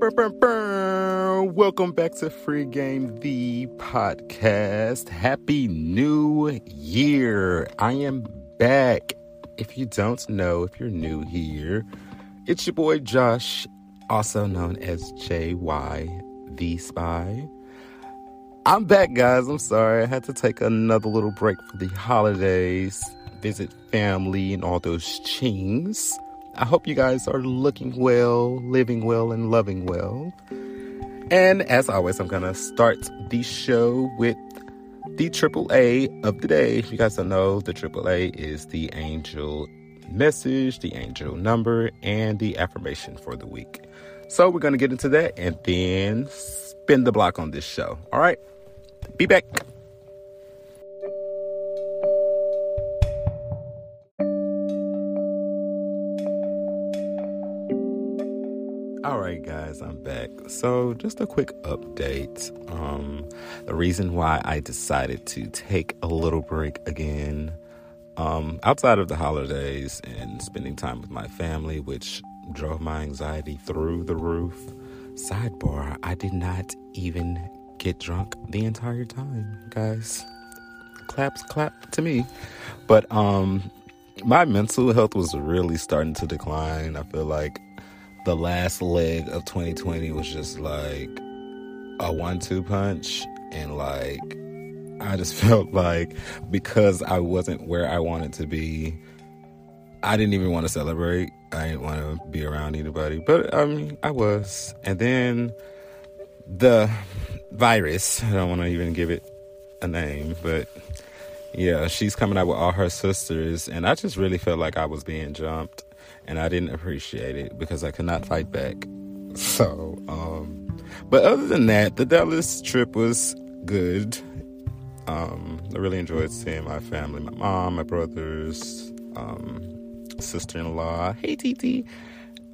Welcome back to Free Game the podcast. Happy New Year. I am back. If you don't know, if you're new here, it's your boy Josh, also known as JY the Spy. I'm back, guys. I'm sorry. I had to take another little break for the holidays, visit family, and all those chings. I hope you guys are looking well, living well, and loving well. And as always, I'm going to start the show with the triple A of the day. If you guys don't know, the triple A is the angel message, the angel number, and the affirmation for the week. So we're going to get into that and then spin the block on this show. All right, be back. All right, guys, I'm back. So, just a quick update. Um, the reason why I decided to take a little break again, um, outside of the holidays and spending time with my family, which drove my anxiety through the roof. Sidebar: I did not even get drunk the entire time, guys. Claps, clap to me. But um, my mental health was really starting to decline. I feel like the last leg of 2020 was just like a one-two punch and like I just felt like because I wasn't where I wanted to be, I didn't even want to celebrate. I didn't want to be around anybody, but I mean, I was. And then the virus, I don't want to even give it a name, but yeah, she's coming out with all her sisters, and I just really felt like I was being jumped and I didn't appreciate it because I could not fight back. So, um, but other than that, the Dallas trip was good. Um, I really enjoyed seeing my family, my mom, my brothers, um, sister-in-law. Hey, TT.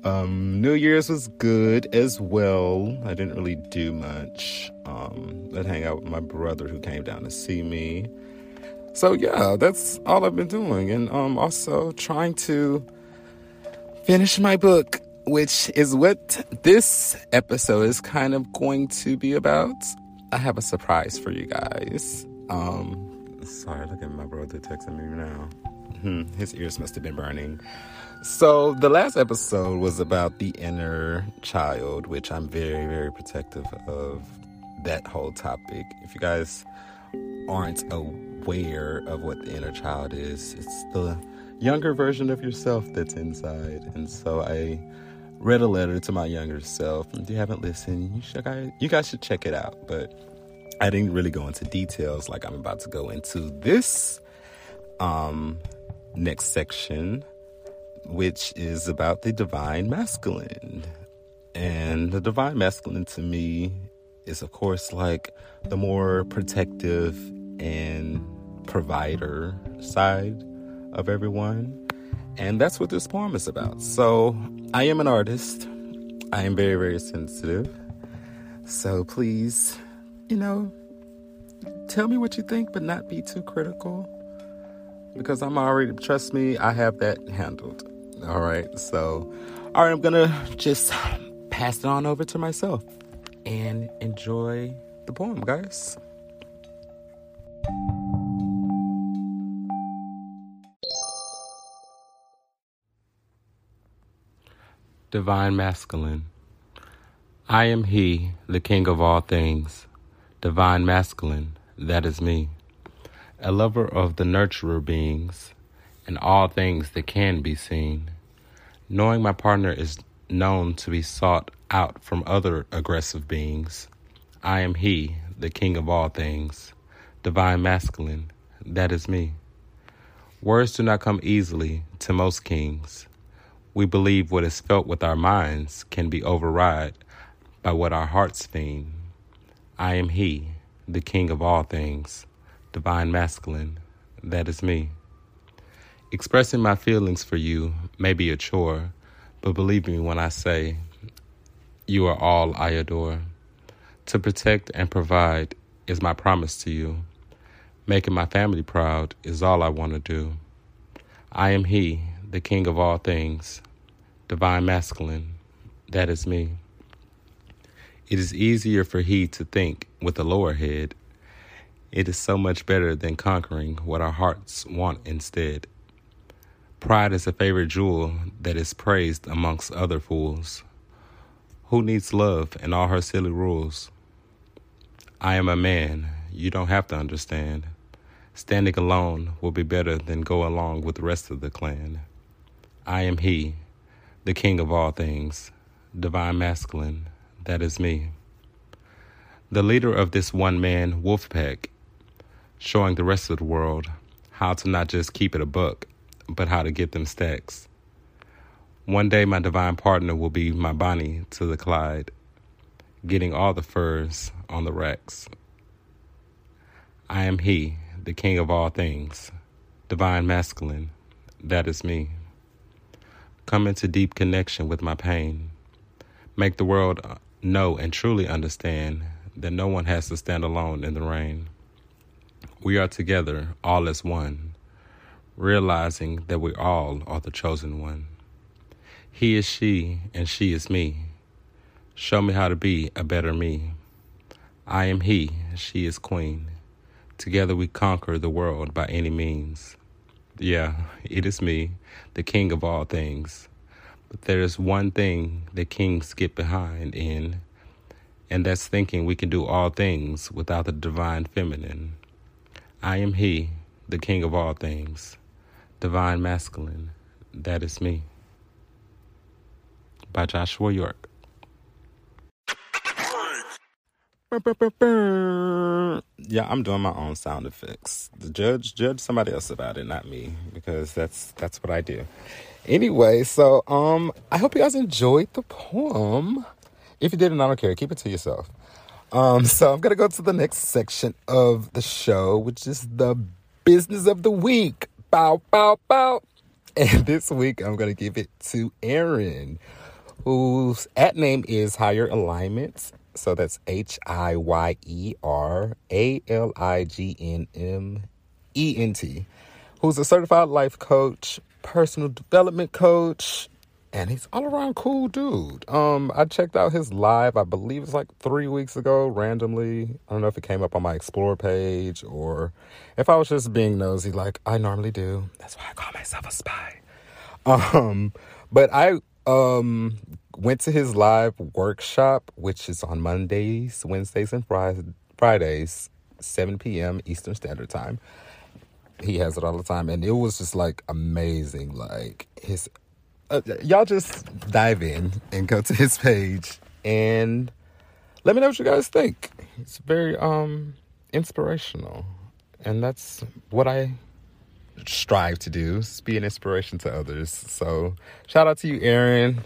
Um, New Year's was good as well. I didn't really do much. Um, I'd hang out with my brother who came down to see me. So yeah, that's all I've been doing, and um, also trying to finish my book, which is what this episode is kind of going to be about. I have a surprise for you guys. Um, sorry, look at my brother texting me now. Hmm, his ears must have been burning. So, the last episode was about the inner child, which I'm very, very protective of that whole topic. If you guys aren't aware of what the inner child is, it's the younger version of yourself that's inside. And so I read a letter to my younger self. If you haven't listened, you should you guys should check it out. But I didn't really go into details like I'm about to go into this um next section, which is about the divine masculine. And the divine masculine to me is of course like the more protective and provider side of everyone. And that's what this poem is about. So, I am an artist. I am very, very sensitive. So, please, you know, tell me what you think, but not be too critical. Because I'm already, trust me, I have that handled. All right. So, all right, I'm going to just pass it on over to myself and enjoy the poem, guys. Divine Masculine. I am He, the King of all things. Divine Masculine, that is me. A lover of the nurturer beings and all things that can be seen. Knowing my partner is known to be sought out from other aggressive beings. I am He, the King of all things. Divine Masculine, that is me. Words do not come easily to most kings. We believe what is felt with our minds can be override by what our hearts feign. I am He, the King of all things, divine masculine, that is me. Expressing my feelings for you may be a chore, but believe me when I say, you are all I adore. To protect and provide is my promise to you. Making my family proud is all I want to do. I am He, the King of all things, divine masculine, that is me. It is easier for he to think with a lower head. It is so much better than conquering what our hearts want instead. Pride is a favorite jewel that is praised amongst other fools. Who needs love and all her silly rules? I am a man, you don't have to understand. Standing alone will be better than go along with the rest of the clan. I am he, the king of all things, divine masculine, that is me. The leader of this one man wolf pack, showing the rest of the world how to not just keep it a buck, but how to get them stacks. One day, my divine partner will be my Bonnie to the Clyde, getting all the furs on the racks. I am he, the king of all things, divine masculine, that is me. Come into deep connection with my pain. Make the world know and truly understand that no one has to stand alone in the rain. We are together, all as one, realizing that we all are the chosen one. He is she, and she is me. Show me how to be a better me. I am he, she is queen. Together we conquer the world by any means. Yeah, it is me, the king of all things. But there is one thing that kings get behind in, and that's thinking we can do all things without the divine feminine. I am he, the king of all things, divine masculine. That is me by Joshua York. Yeah, I'm doing my own sound effects. The judge judge somebody else about it, not me, because that's that's what I do. Anyway, so um I hope you guys enjoyed the poem. If you didn't, I don't care. Keep it to yourself. Um, so I'm gonna go to the next section of the show, which is the business of the week. Bow, bow, bow. And this week I'm gonna give it to Aaron whose at name is Higher Alignments. So that's H I Y E R A L I G N M E N T, who's a certified life coach, personal development coach, and he's all around cool dude. Um, I checked out his live, I believe it's like three weeks ago, randomly. I don't know if it came up on my explore page or if I was just being nosy like I normally do. That's why I call myself a spy. Um, but I um, went to his live workshop, which is on Mondays, Wednesdays, and Fridays, 7 p.m. Eastern Standard Time. He has it all the time, and it was just like amazing. Like his, uh, y'all just dive in and go to his page and let me know what you guys think. It's very um inspirational, and that's what I strive to do be an inspiration to others. So shout out to you, Aaron.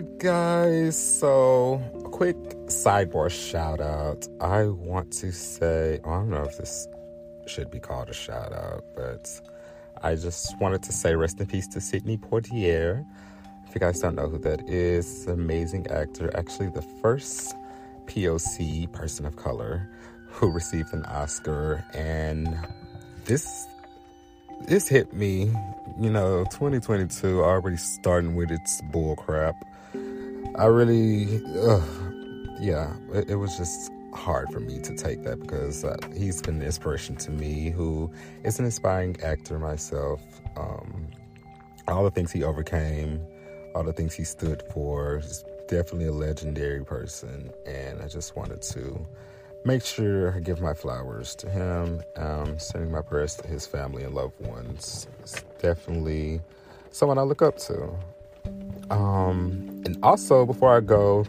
Right, guys. So a quick sidebar shout out. I want to say, I don't know if this should be called a shout out, but I just wanted to say rest in peace to Sidney Poitier. If you guys don't know who that is, amazing actor. Actually, the first POC person of color who received an Oscar and this this hit me, you know, 2022 already starting with its bull crap. I really uh, yeah, it, it, was just hard for me to take that because uh, he's been an inspiration to me who is an inspiring actor myself. Um, all the things he overcame, all the things he stood for, he's definitely a legendary person, and I just wanted to make sure I give my flowers to him, um, sending my prayers to his family and loved ones. It's definitely someone I look up to. Um, and also, before I go,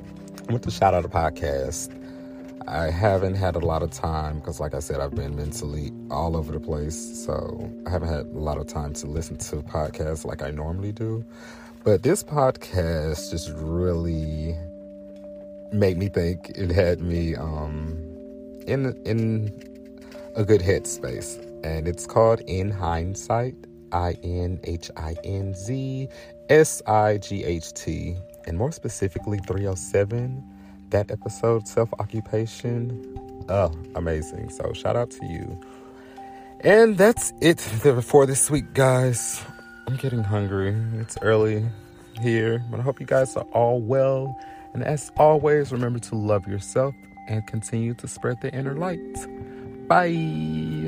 I want to shout out a podcast. I haven't had a lot of time because, like I said, I've been mentally all over the place. So I haven't had a lot of time to listen to podcasts like I normally do. But this podcast just really made me think. It had me um, in in a good headspace, and it's called In Hindsight. I N H I N Z S I G H T, and more specifically 307. That episode, self occupation. Oh, amazing. So, shout out to you. And that's it for this week, guys. I'm getting hungry. It's early here, but I hope you guys are all well. And as always, remember to love yourself and continue to spread the inner light. Bye.